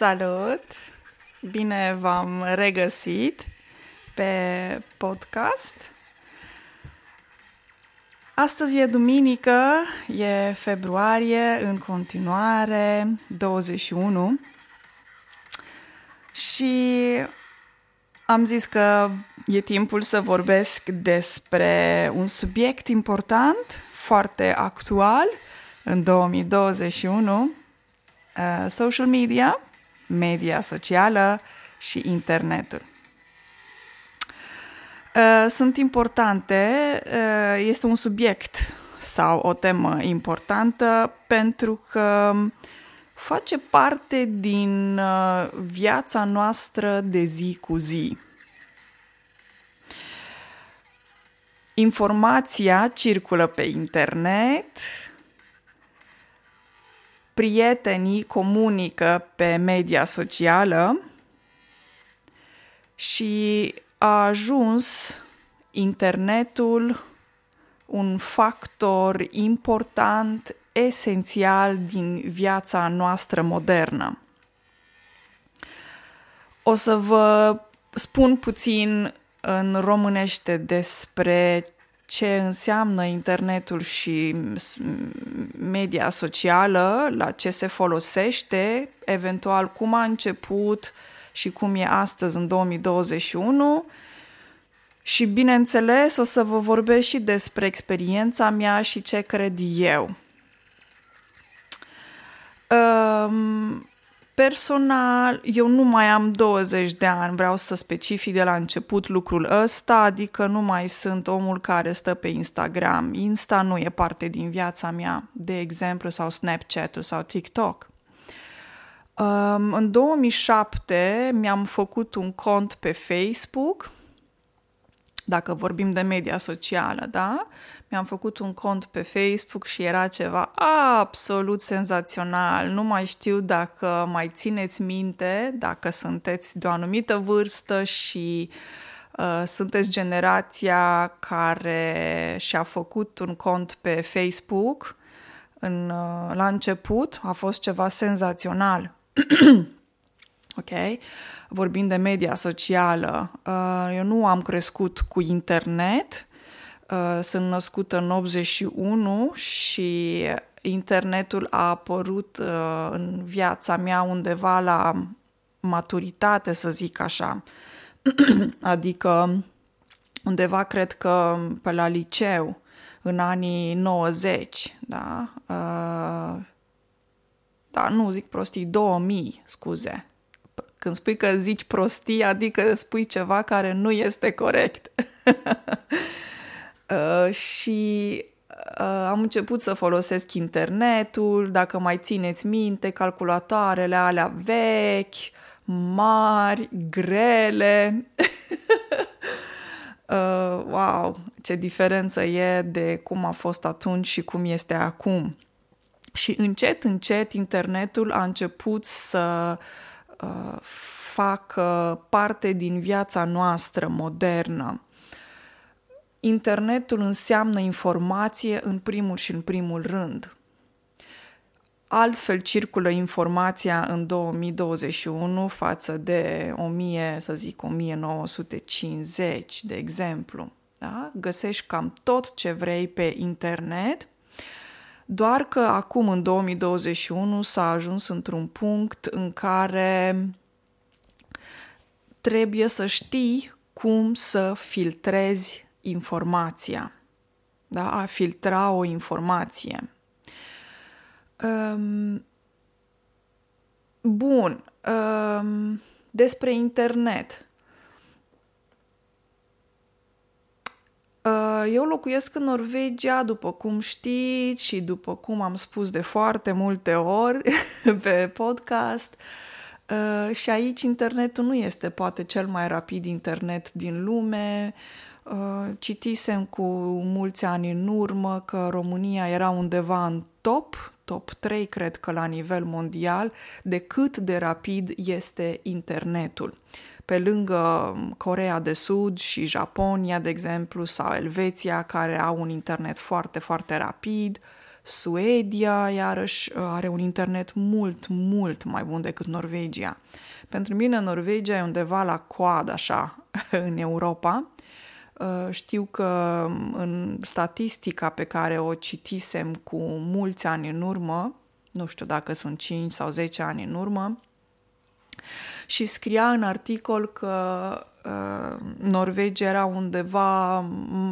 Salut! Bine v-am regăsit pe podcast. Astăzi e duminică, e februarie, în continuare, 21. Și am zis că e timpul să vorbesc despre un subiect important, foarte actual, în 2021, uh, social media, media socială și internetul. Uh, sunt importante, uh, este un subiect sau o temă importantă pentru că face parte din uh, viața noastră de zi cu zi. Informația circulă pe internet, prietenii comunică pe media socială și a ajuns internetul un factor important, esențial din viața noastră modernă. O să vă spun puțin în românește despre ce înseamnă internetul și media socială, la ce se folosește, eventual cum a început și cum e astăzi în 2021 și bineînțeles o să vă vorbesc și despre experiența mea și ce cred eu. Um, Personal, eu nu mai am 20 de ani, vreau să specific de la început lucrul ăsta, adică nu mai sunt omul care stă pe Instagram. Insta nu e parte din viața mea, de exemplu, sau Snapchat sau TikTok. Um, în 2007 mi-am făcut un cont pe Facebook, dacă vorbim de media socială, da? Mi-am făcut un cont pe Facebook și era ceva absolut senzațional. Nu mai știu dacă mai țineți minte, dacă sunteți de o anumită vârstă și uh, sunteți generația care și-a făcut un cont pe Facebook în, uh, la început. A fost ceva senzațional. ok? Vorbind de media socială, uh, eu nu am crescut cu internet, Uh, sunt născută în 81 și internetul a apărut uh, în viața mea undeva la maturitate, să zic așa. adică undeva cred că pe la liceu, în anii 90, da? Uh, da, nu zic prostii, 2000, scuze. Când spui că zici prostii, adică spui ceva care nu este corect. Uh, și uh, am început să folosesc internetul, dacă mai țineți minte, calculatoarele alea vechi, mari, grele. uh, wow, ce diferență e de cum a fost atunci și cum este acum. Și încet, încet, internetul a început să uh, facă parte din viața noastră modernă internetul înseamnă informație în primul și în primul rând. Altfel circulă informația în 2021 față de 1000, să zic 1950, de exemplu. Da? Găsești cam tot ce vrei pe internet, doar că acum în 2021 s-a ajuns într-un punct în care trebuie să știi cum să filtrezi informația, da? a filtra o informație. Um, bun, um, despre internet. Uh, eu locuiesc în Norvegia, după cum știți și după cum am spus de foarte multe ori pe podcast. Uh, și aici internetul nu este poate cel mai rapid internet din lume. Uh, citisem cu mulți ani în urmă că România era undeva în top, top 3 cred că la nivel mondial, de cât de rapid este internetul. Pe lângă Corea de Sud și Japonia, de exemplu, sau Elveția, care au un internet foarte, foarte rapid, Suedia, iarăși, are un internet mult, mult mai bun decât Norvegia. Pentru mine, Norvegia e undeva la coadă, așa, în Europa. Uh, știu că în statistica pe care o citisem cu mulți ani în urmă, nu știu dacă sunt 5 sau 10 ani în urmă, și scria în articol că uh, Norvegia era undeva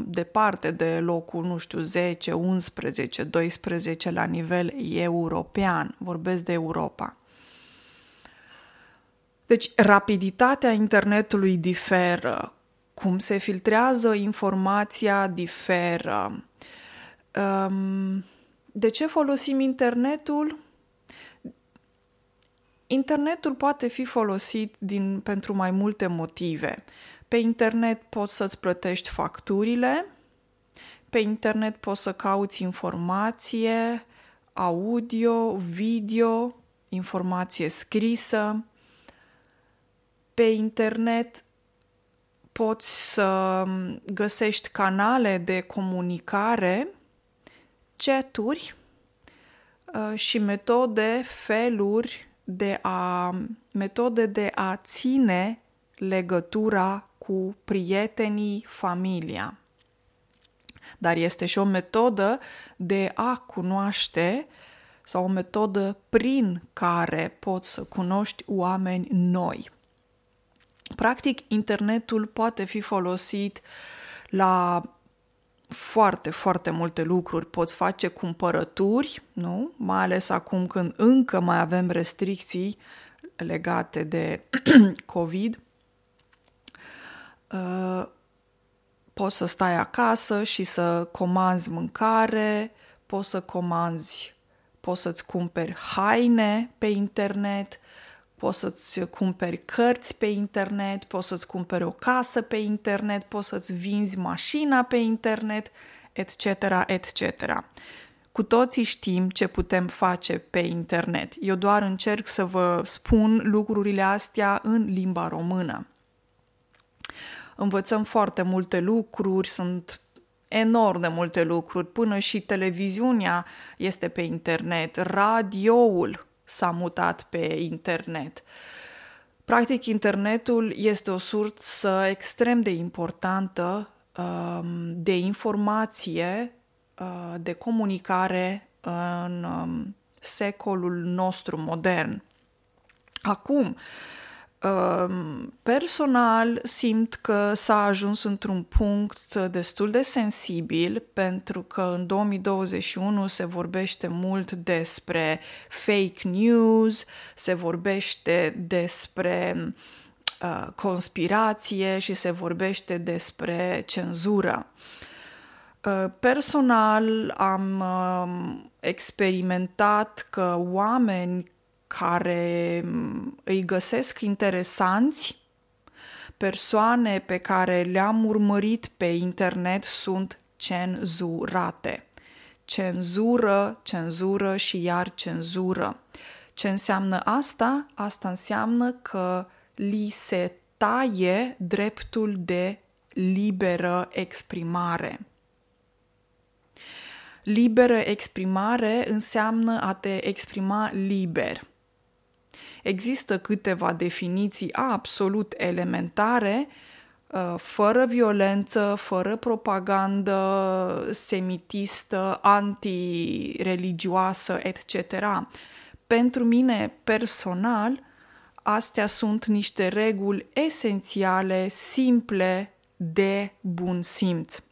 departe de locul, nu știu, 10, 11, 12 la nivel european. Vorbesc de Europa. Deci, rapiditatea internetului diferă, cum se filtrează informația diferă. Um, de ce folosim internetul? Internetul poate fi folosit din, pentru mai multe motive. Pe internet poți să-ți plătești facturile, pe internet poți să cauți informație, audio, video, informație scrisă. Pe internet poți să găsești canale de comunicare, chaturi uh, și metode, feluri de a, metode de a ține legătura cu prietenii, familia. Dar este și o metodă de a cunoaște sau o metodă prin care poți să cunoști oameni noi. Practic, internetul poate fi folosit la foarte, foarte multe lucruri. Poți face cumpărături, nu? Mai ales acum când încă mai avem restricții legate de COVID. Uh, poți să stai acasă și să comanzi mâncare, poți să comanzi, poți să-ți cumperi haine pe internet, poți să-ți cumperi cărți pe internet, poți să-ți cumperi o casă pe internet, poți să-ți vinzi mașina pe internet, etc., etc. Cu toții știm ce putem face pe internet. Eu doar încerc să vă spun lucrurile astea în limba română. Învățăm foarte multe lucruri, sunt enorm de multe lucruri, până și televiziunea este pe internet, radioul s-a mutat pe internet. Practic, internetul este o sursă extrem de importantă um, de informație, uh, de comunicare în um, secolul nostru modern. Acum, Personal simt că s-a ajuns într-un punct destul de sensibil pentru că în 2021 se vorbește mult despre fake news, se vorbește despre uh, conspirație și se vorbește despre cenzură. Uh, personal am uh, experimentat că oameni care mm, îi găsesc interesanți, persoane pe care le-am urmărit pe internet sunt cenzurate. Cenzură, cenzură și iar cenzură. Ce înseamnă asta? Asta înseamnă că li se taie dreptul de liberă exprimare. Liberă exprimare înseamnă a te exprima liber. Există câteva definiții absolut elementare, uh, fără violență, fără propagandă semitistă, antireligioasă, etc. Pentru mine, personal, astea sunt niște reguli esențiale, simple, de bun simț.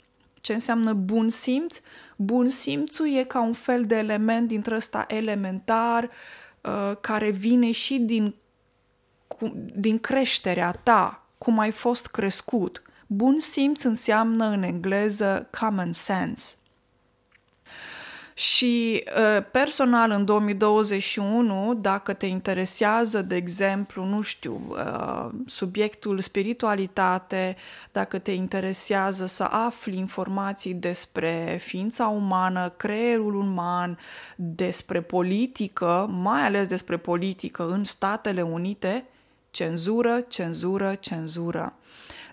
Ce înseamnă bun simț? Bun simțul e ca un fel de element dintre ăsta elementar, uh, Uh, care vine și din, cu, din creșterea ta, cum ai fost crescut. Bun simț înseamnă în engleză common sense. Și uh, personal în 2021, dacă te interesează, de exemplu, nu știu, uh, subiectul spiritualitate, dacă te interesează să afli informații despre ființa umană, creierul uman, despre politică, mai ales despre politică în Statele Unite, cenzură, cenzură, cenzură.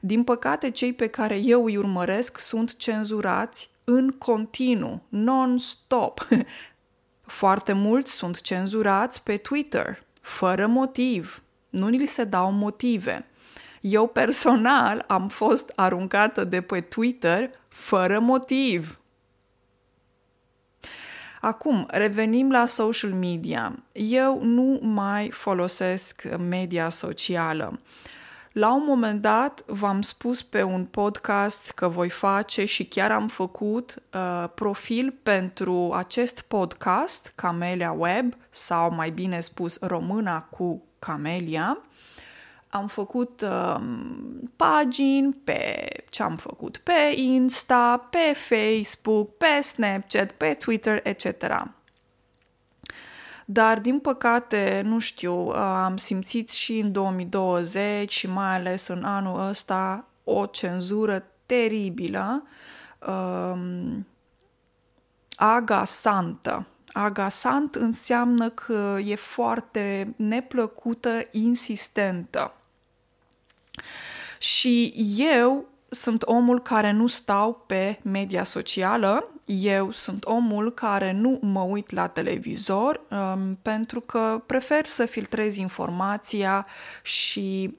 Din păcate, cei pe care eu îi urmăresc sunt cenzurați în continuu, non-stop. Foarte mulți sunt cenzurați pe Twitter, fără motiv. Nu li se dau motive. Eu personal am fost aruncată de pe Twitter fără motiv. Acum, revenim la social media. Eu nu mai folosesc media socială. La un moment dat v-am spus pe un podcast că voi face și chiar am făcut uh, profil pentru acest podcast, Camelia Web, sau mai bine spus Româna cu Camelia am făcut uh, pagini pe ce am făcut pe Insta, pe Facebook, pe Snapchat, pe Twitter, etc. Dar, din păcate, nu știu, uh, am simțit și în 2020 și mai ales în anul ăsta o cenzură teribilă, um, agasantă. Agasant înseamnă că e foarte neplăcută, insistentă. Și eu sunt omul care nu stau pe media socială, eu sunt omul care nu mă uit la televizor um, pentru că prefer să filtrez informația și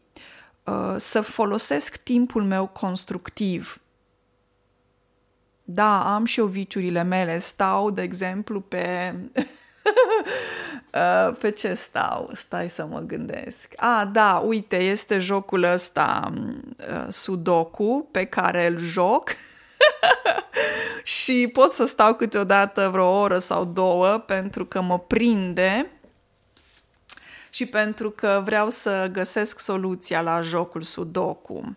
uh, să folosesc timpul meu constructiv. Da, am și eu viciurile mele. Stau, de exemplu, pe Uh, pe ce stau? Stai să mă gândesc. Ah, da, uite, este jocul ăsta uh, Sudoku pe care îl joc și pot să stau câteodată vreo oră sau două pentru că mă prinde și pentru că vreau să găsesc soluția la jocul Sudoku.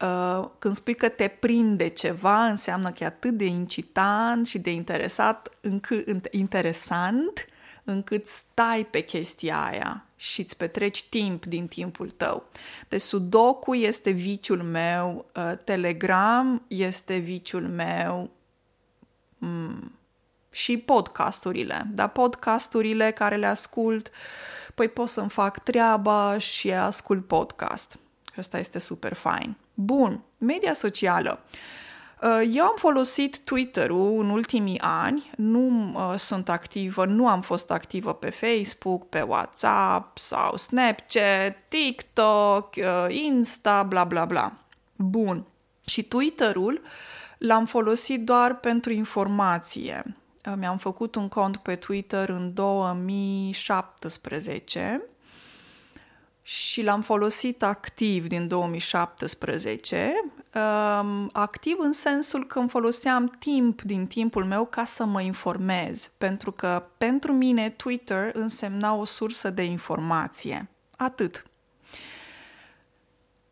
Uh, când spui că te prinde ceva, înseamnă că e atât de incitant și de interesat, încât, interesant, încât stai pe chestia aia și îți petreci timp din timpul tău. Deci Sudoku este viciul meu, uh, Telegram este viciul meu mm, și podcasturile. Dar podcasturile care le ascult, păi pot să-mi fac treaba și ascult podcast. Asta este super fain. Bun, media socială. Uh, Uh, eu am folosit Twitter-ul în ultimii ani, nu uh, sunt activă, nu am fost activă pe Facebook, pe WhatsApp sau Snapchat, TikTok, uh, Insta, bla bla bla. Bun. Și Twitter-ul l-am folosit doar pentru informație. Uh, mi-am făcut un cont pe Twitter în 2017 și l-am folosit activ din 2017 um, activ în sensul că îmi foloseam timp din timpul meu ca să mă informez, pentru că pentru mine Twitter însemna o sursă de informație. Atât.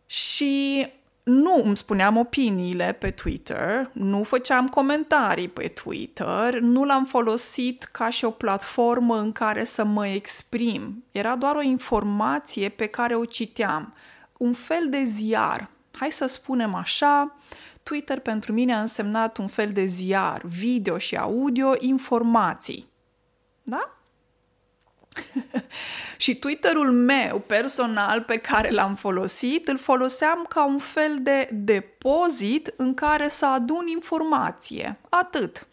Și nu îmi spuneam opiniile pe Twitter, nu făceam comentarii pe Twitter, nu l-am folosit ca și o platformă în care să mă exprim. Era doar o informație pe care o citeam, un fel de ziar, hai să spunem așa, Twitter pentru mine a însemnat un fel de ziar, video și audio, informații. Da? și Twitterul meu personal pe care l-am folosit, îl foloseam ca un fel de depozit în care să adun informație. Atât.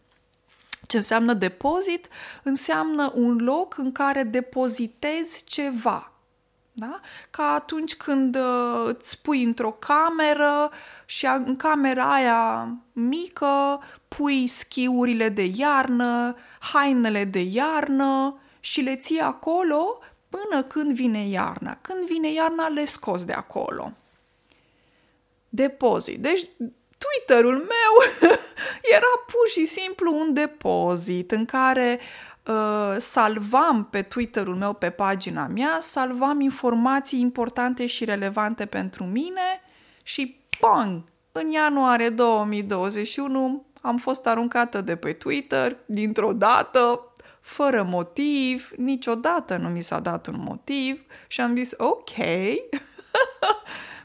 Ce înseamnă depozit? Înseamnă un loc în care depozitezi ceva. Da? Ca atunci când uh, îți pui într-o cameră și în camera aia mică pui schiurile de iarnă, hainele de iarnă și le ții acolo până când vine iarna. Când vine iarna, le scoți de acolo. Depozit. Deci Twitterul meu era pur și simplu un depozit în care uh, salvam pe Twitterul meu, pe pagina mea, salvam informații importante și relevante pentru mine și pong! În ianuarie 2021 am fost aruncată de pe Twitter dintr-o dată, fără motiv, niciodată nu mi s-a dat un motiv și am zis ok,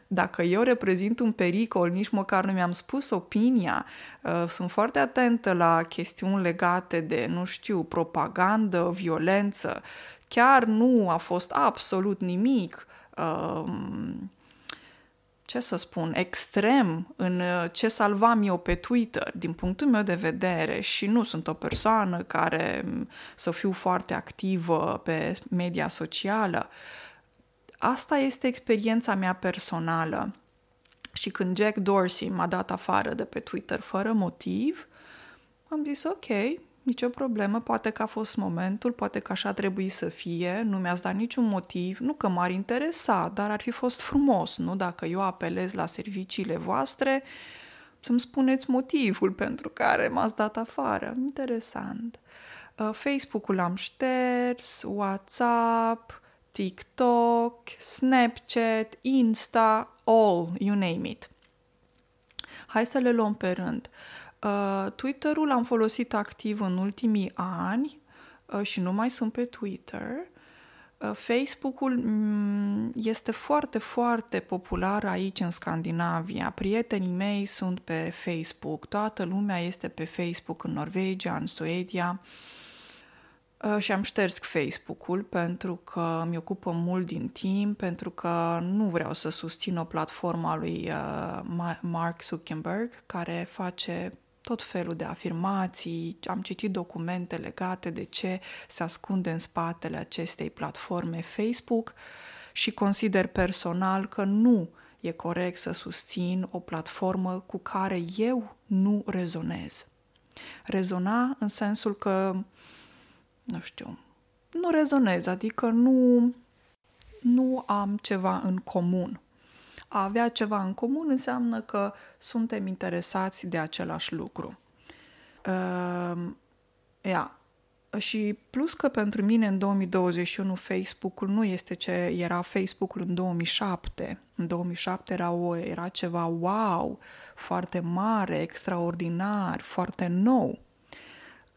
dacă eu reprezint un pericol, nici măcar nu mi-am spus opinia, uh, sunt foarte atentă la chestiuni legate de, nu știu, propagandă, violență, chiar nu a fost absolut nimic. Um, ce să spun, extrem în uh, ce salvam eu pe Twitter, din punctul meu de vedere, și nu sunt o persoană care mm, să fiu foarte activă pe media socială, asta este experiența mea personală. Și când Jack Dorsey m-a dat afară de pe Twitter fără motiv, am zis ok, nicio problemă, poate că a fost momentul, poate că așa trebuie să fie, nu mi-ați dat niciun motiv, nu că m-ar interesa, dar ar fi fost frumos, nu? Dacă eu apelez la serviciile voastre, să-mi spuneți motivul pentru care m-ați dat afară. Interesant. Uh, Facebook-ul l-am șters, WhatsApp, TikTok, Snapchat, Insta, all, you name it. Hai să le luăm pe rând. Uh, Twitter-ul am folosit activ în ultimii ani uh, și nu mai sunt pe Twitter. Uh, Facebook-ul mm, este foarte, foarte popular aici în Scandinavia. Prietenii mei sunt pe Facebook, toată lumea este pe Facebook în Norvegia, în Suedia. Și am șters Facebook-ul pentru că mi ocupă mult din timp, pentru că nu vreau să susțin o platformă a lui Mark Zuckerberg care face tot felul de afirmații, am citit documente legate de ce se ascunde în spatele acestei platforme Facebook și consider personal că nu e corect să susțin o platformă cu care eu nu rezonez. Rezona în sensul că, nu știu, nu rezonez, adică nu, nu am ceva în comun a avea ceva în comun înseamnă că suntem interesați de același lucru. Uh, yeah. Și plus că pentru mine în 2021 Facebook-ul nu este ce era Facebook-ul în 2007. În 2007 era, o, era ceva wow, foarte mare, extraordinar, foarte nou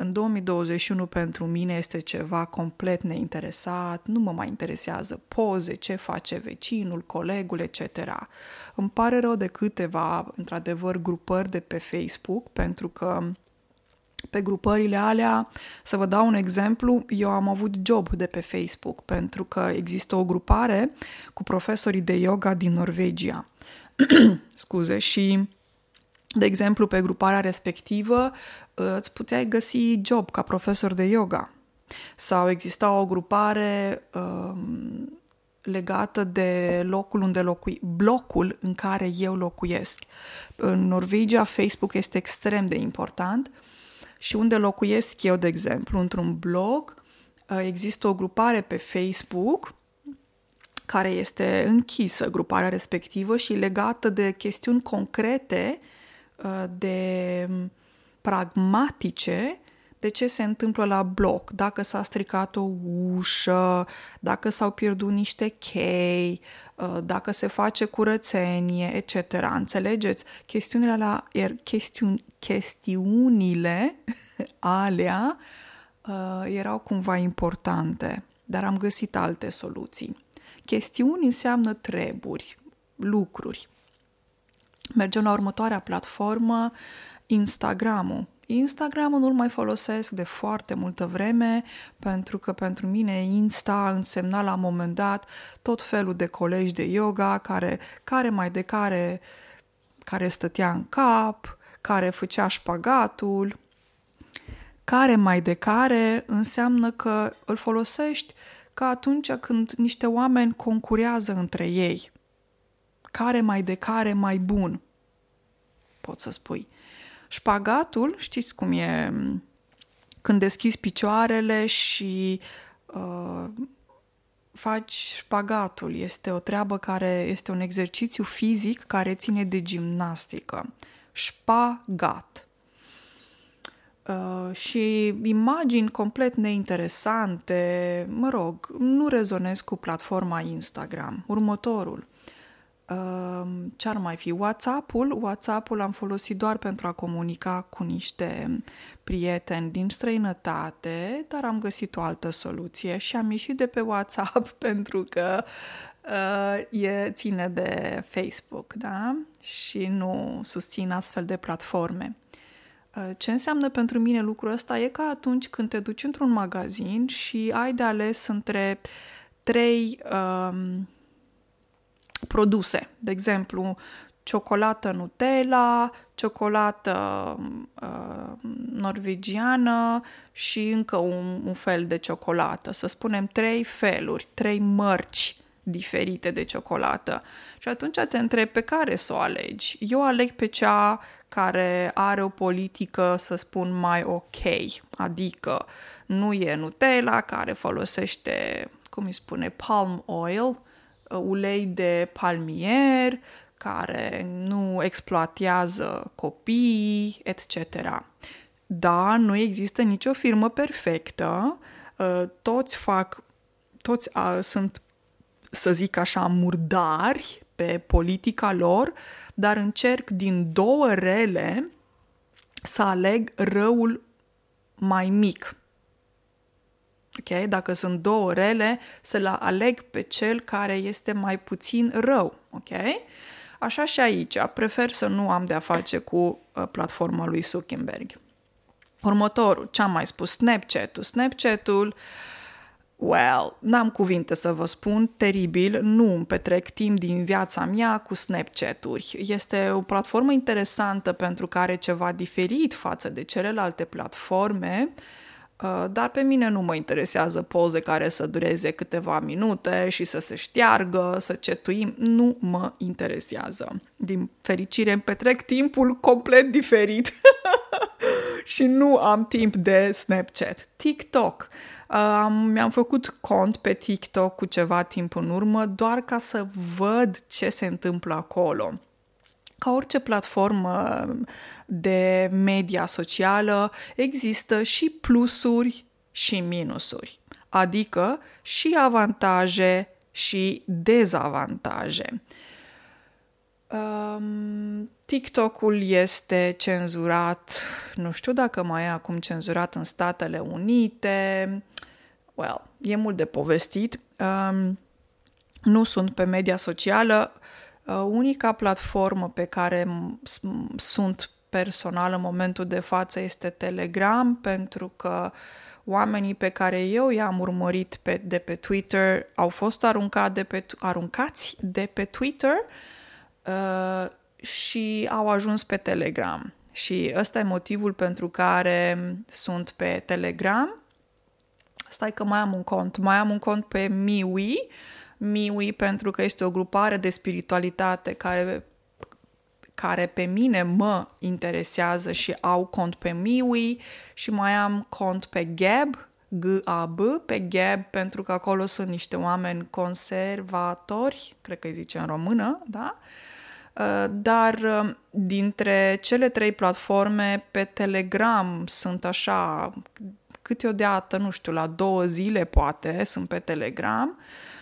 în 2021 pentru mine este ceva complet neinteresat, nu mă mai interesează poze, ce face vecinul, colegul, etc. Îmi pare rău de câteva, într-adevăr, grupări de pe Facebook, pentru că pe grupările alea, să vă dau un exemplu, eu am avut job de pe Facebook, pentru că există o grupare cu profesorii de yoga din Norvegia. Scuze, și de exemplu, pe gruparea respectivă îți puteai găsi job ca profesor de yoga. Sau exista o grupare um, legată de locul unde locui, blocul în care eu locuiesc. În Norvegia, Facebook este extrem de important și unde locuiesc eu, de exemplu, într-un blog, uh, există o grupare pe Facebook care este închisă, gruparea respectivă, și legată de chestiuni concrete Uh, de pragmatice de ce se întâmplă la bloc, dacă s-a stricat o ușă, dacă s-au pierdut niște chei, uh, dacă se face curățenie, etc. Înțelegeți? Chestiunile alea, er, chestiuni, chestiunile alea uh, erau cumva importante, dar am găsit alte soluții. Chestiuni înseamnă treburi, lucruri. Mergem la următoarea platformă, Instagramul. Instagramul nu-l mai folosesc de foarte multă vreme pentru că pentru mine Insta însemna la un moment dat tot felul de colegi de yoga care, care mai de care, care stătea în cap, care făcea șpagatul, care mai de care înseamnă că îl folosești ca atunci când niște oameni concurează între ei care mai de care mai bun, pot să spui. Șpagatul, știți cum e, când deschizi picioarele și uh, faci șpagatul. Este o treabă care este un exercițiu fizic care ține de gimnastică. Șpagat. Uh, și imagini complet neinteresante, mă rog, nu rezonez cu platforma Instagram. Următorul – ce ar mai fi? WhatsApp-ul. WhatsApp-ul am folosit doar pentru a comunica cu niște prieteni din străinătate, dar am găsit o altă soluție și am ieșit de pe WhatsApp pentru că uh, e, ține de Facebook, da? Și nu susțin astfel de platforme. Uh, ce înseamnă pentru mine lucrul ăsta e ca atunci când te duci într-un magazin și ai de ales între trei... Uh, produse. De exemplu, ciocolată Nutella, ciocolată uh, norvegiană și încă un, un fel de ciocolată. Să spunem trei feluri, trei mărci diferite de ciocolată. Și atunci te întreb pe care să o alegi. Eu aleg pe cea care are o politică, să spun, mai ok, adică nu e Nutella care folosește, cum îi spune, palm oil, uh, ulei de palmier, care nu exploatează copii, etc. Da, nu există nicio firmă perfectă, uh, toți fac, toți sunt, să zic așa, murdari pe politica lor, dar încerc din două rele să aleg răul mai mic. Ok? Dacă sunt două rele, să-l aleg pe cel care este mai puțin rău. Ok? Așa și aici, prefer să nu am de-a face cu uh, platforma lui Zuckerberg. Următorul, ce am mai spus, Snapchat-ul. Snapchat-ul, well, n-am cuvinte să vă spun, teribil, nu îmi petrec timp din viața mea cu Snapchat-uri. Este o platformă interesantă pentru că are ceva diferit față de celelalte platforme, uh, Uh, dar pe mine nu mă interesează poze care să dureze câteva minute și să se șteargă, să cetuim, nu mă interesează. Din fericire îmi petrec timpul complet diferit și nu am timp de Snapchat. TikTok. Uh, mi-am făcut cont pe TikTok cu ceva timp în urmă doar ca să văd ce se întâmplă acolo. Ca orice platformă de media socială, există și plusuri și minusuri, adică și avantaje și dezavantaje. Um, TikTok-ul este cenzurat, nu știu dacă mai e acum cenzurat în Statele Unite. Well, e mult de povestit. Um, nu sunt pe media socială, Uh, unica platformă pe care sunt personal în momentul de față este Telegram, pentru că oamenii pe care eu i-am urmărit pe, de pe Twitter au fost aruncat de pe, aruncați de pe Twitter uh, și au ajuns pe Telegram. Și ăsta e motivul pentru care sunt pe Telegram. Stai că mai am un cont. Mai am un cont pe MiWi, uh, Miwi pentru că este o grupare de spiritualitate care care pe mine mă interesează și au cont pe Miwi și mai am cont pe Gab, G-A-B, pe Gab, pentru că acolo sunt niște oameni conservatori, cred că îi zice în română, da? Uh, dar uh, dintre cele trei platforme, pe Telegram sunt așa, câteodată, nu știu, la două zile poate, sunt pe Telegram, Uh,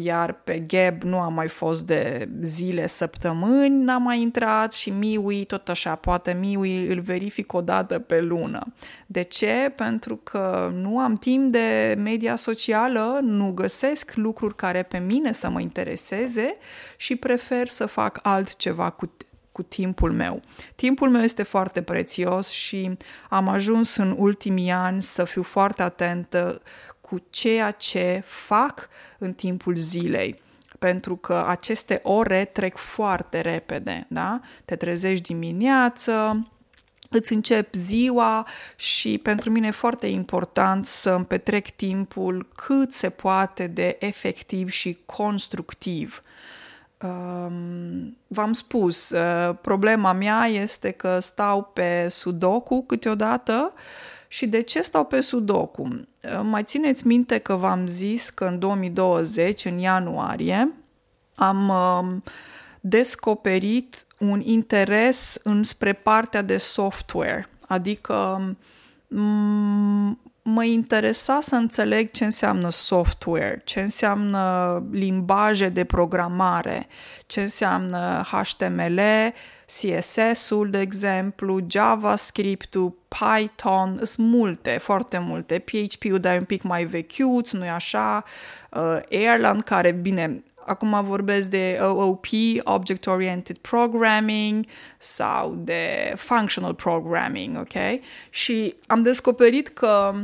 iar pe Gab nu am mai fost de zile, săptămâni, n-am mai intrat și Miwi tot așa, poate Miwi îl verific o dată pe lună. De ce? Pentru că nu am timp de media socială, nu găsesc lucruri care pe mine să mă intereseze și prefer să fac altceva cu cu timpul meu. Timpul meu este foarte prețios și am ajuns în ultimii ani să fiu foarte atentă cu ceea ce fac în timpul zilei pentru că aceste ore trec foarte repede, da? Te trezești dimineață, îți încep ziua și pentru mine e foarte important să îmi petrec timpul cât se poate de efectiv și constructiv. Um, v-am spus, uh, problema mea este că stau pe sudoku câteodată și de ce stau pe sudoku? Uh, mai țineți minte că v-am zis că în 2020, în ianuarie, am um, descoperit un interes înspre partea de software, adică um, mă interesa să înțeleg ce înseamnă software, ce înseamnă limbaje de programare, ce înseamnă HTML, CSS-ul, de exemplu, JavaScript-ul, Python, sunt multe, foarte multe. PHP-ul, dar un pic mai vechiuț, nu-i așa? Uh, Erlang, care, bine, acum vorbesc de OOP, Object Oriented Programming, sau de Functional Programming, ok? Și am descoperit că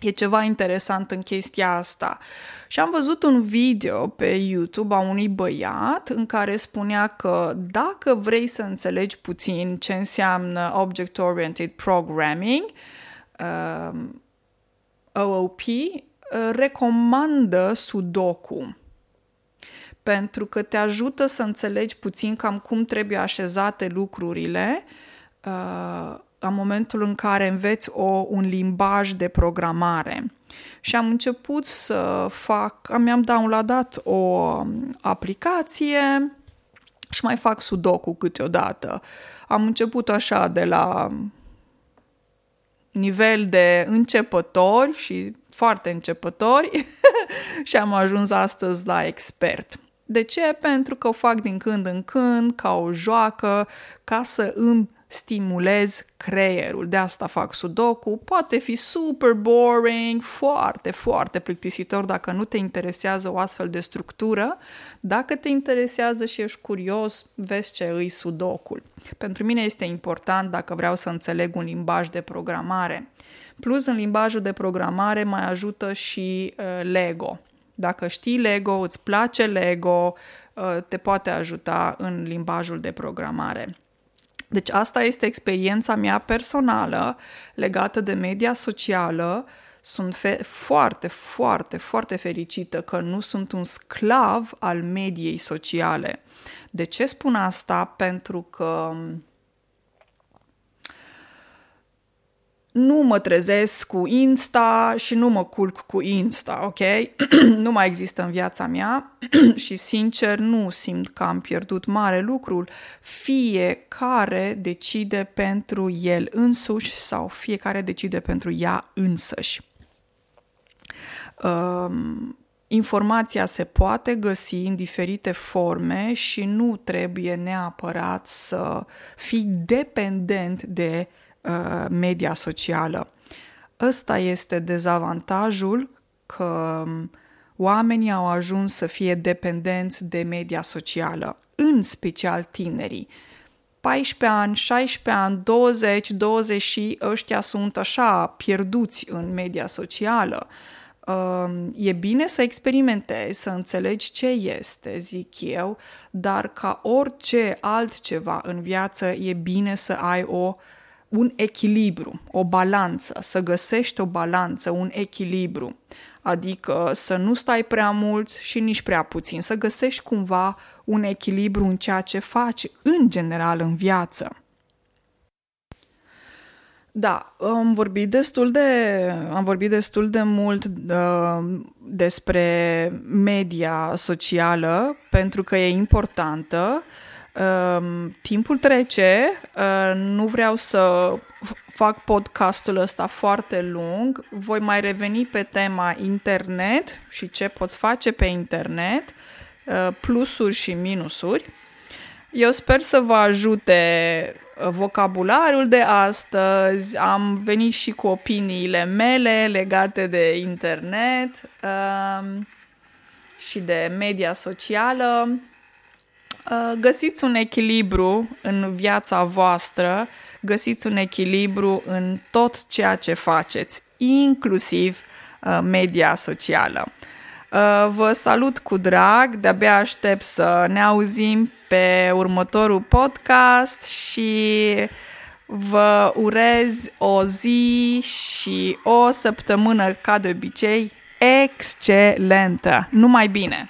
E ceva interesant în chestia asta. Și am văzut un video pe YouTube a unui băiat în care spunea că dacă vrei să înțelegi puțin ce înseamnă Object-Oriented Programming, uh, OOP, uh, recomandă Sudoku pentru că te ajută să înțelegi puțin cam cum trebuie așezate lucrurile uh, în momentul în care înveți o, un limbaj de programare. Și am început să fac, mi-am downloadat o um, aplicație și mai fac sudoku câteodată. Am început așa de la nivel de începători și foarte începători și am ajuns astăzi la expert. De ce? Pentru că o fac din când în când, ca o joacă, ca să îmi stimulez creierul. De asta fac sudoku. Poate fi super boring, foarte, foarte plictisitor dacă nu te interesează o astfel de structură. Dacă te interesează și ești curios, vezi ce îi sudocul. Pentru mine este important dacă vreau să înțeleg un limbaj de programare. Plus, în limbajul de programare mai ajută și uh, Lego. Dacă știi Lego, îți place Lego, uh, te poate ajuta în limbajul de programare. Deci asta este experiența mea personală legată de media socială. Sunt fe- foarte, foarte, foarte fericită că nu sunt un sclav al mediei sociale. De ce spun asta? Pentru că nu mă trezesc cu Insta și nu mă culc cu Insta, ok? nu mai există în viața mea și sincer nu simt că am pierdut mare lucrul. Fiecare decide pentru el însuși sau fiecare decide pentru ea însăși. Um, informația se poate găsi în diferite forme și nu trebuie neapărat să fii dependent de Uh, media socială. Ăsta este dezavantajul că um, oamenii au ajuns să fie dependenți de media socială, în special tinerii. 14 ani, 16 ani, 20, 20 și ăștia sunt așa pierduți în media socială. Um, e bine să experimentezi, să înțelegi ce este, zic eu, dar ca orice altceva în viață e bine să ai o un echilibru, o balanță, să găsești o balanță, un echilibru. Adică să nu stai prea mult și nici prea puțin, să găsești cumva un echilibru în ceea ce faci în general în viață. Da, am vorbit destul de, am vorbit destul de mult uh, despre media socială pentru că e importantă. Uh, Um, timpul trece, uh, nu vreau să fac podcastul ăsta foarte lung, voi mai reveni pe tema internet și ce poți face pe internet, uh, plusuri și minusuri. Eu sper să vă ajute uh, vocabularul de astăzi, am venit și cu opiniile mele legate de internet uh, și de media socială. Uh, găsiți un echilibru în viața voastră, găsiți un echilibru în tot ceea ce faceți, inclusiv uh, media socială. Uh, vă salut cu drag, de-abia aștept să ne auzim pe următorul podcast și vă urez o zi și o săptămână, ca de obicei, excelentă. Numai bine!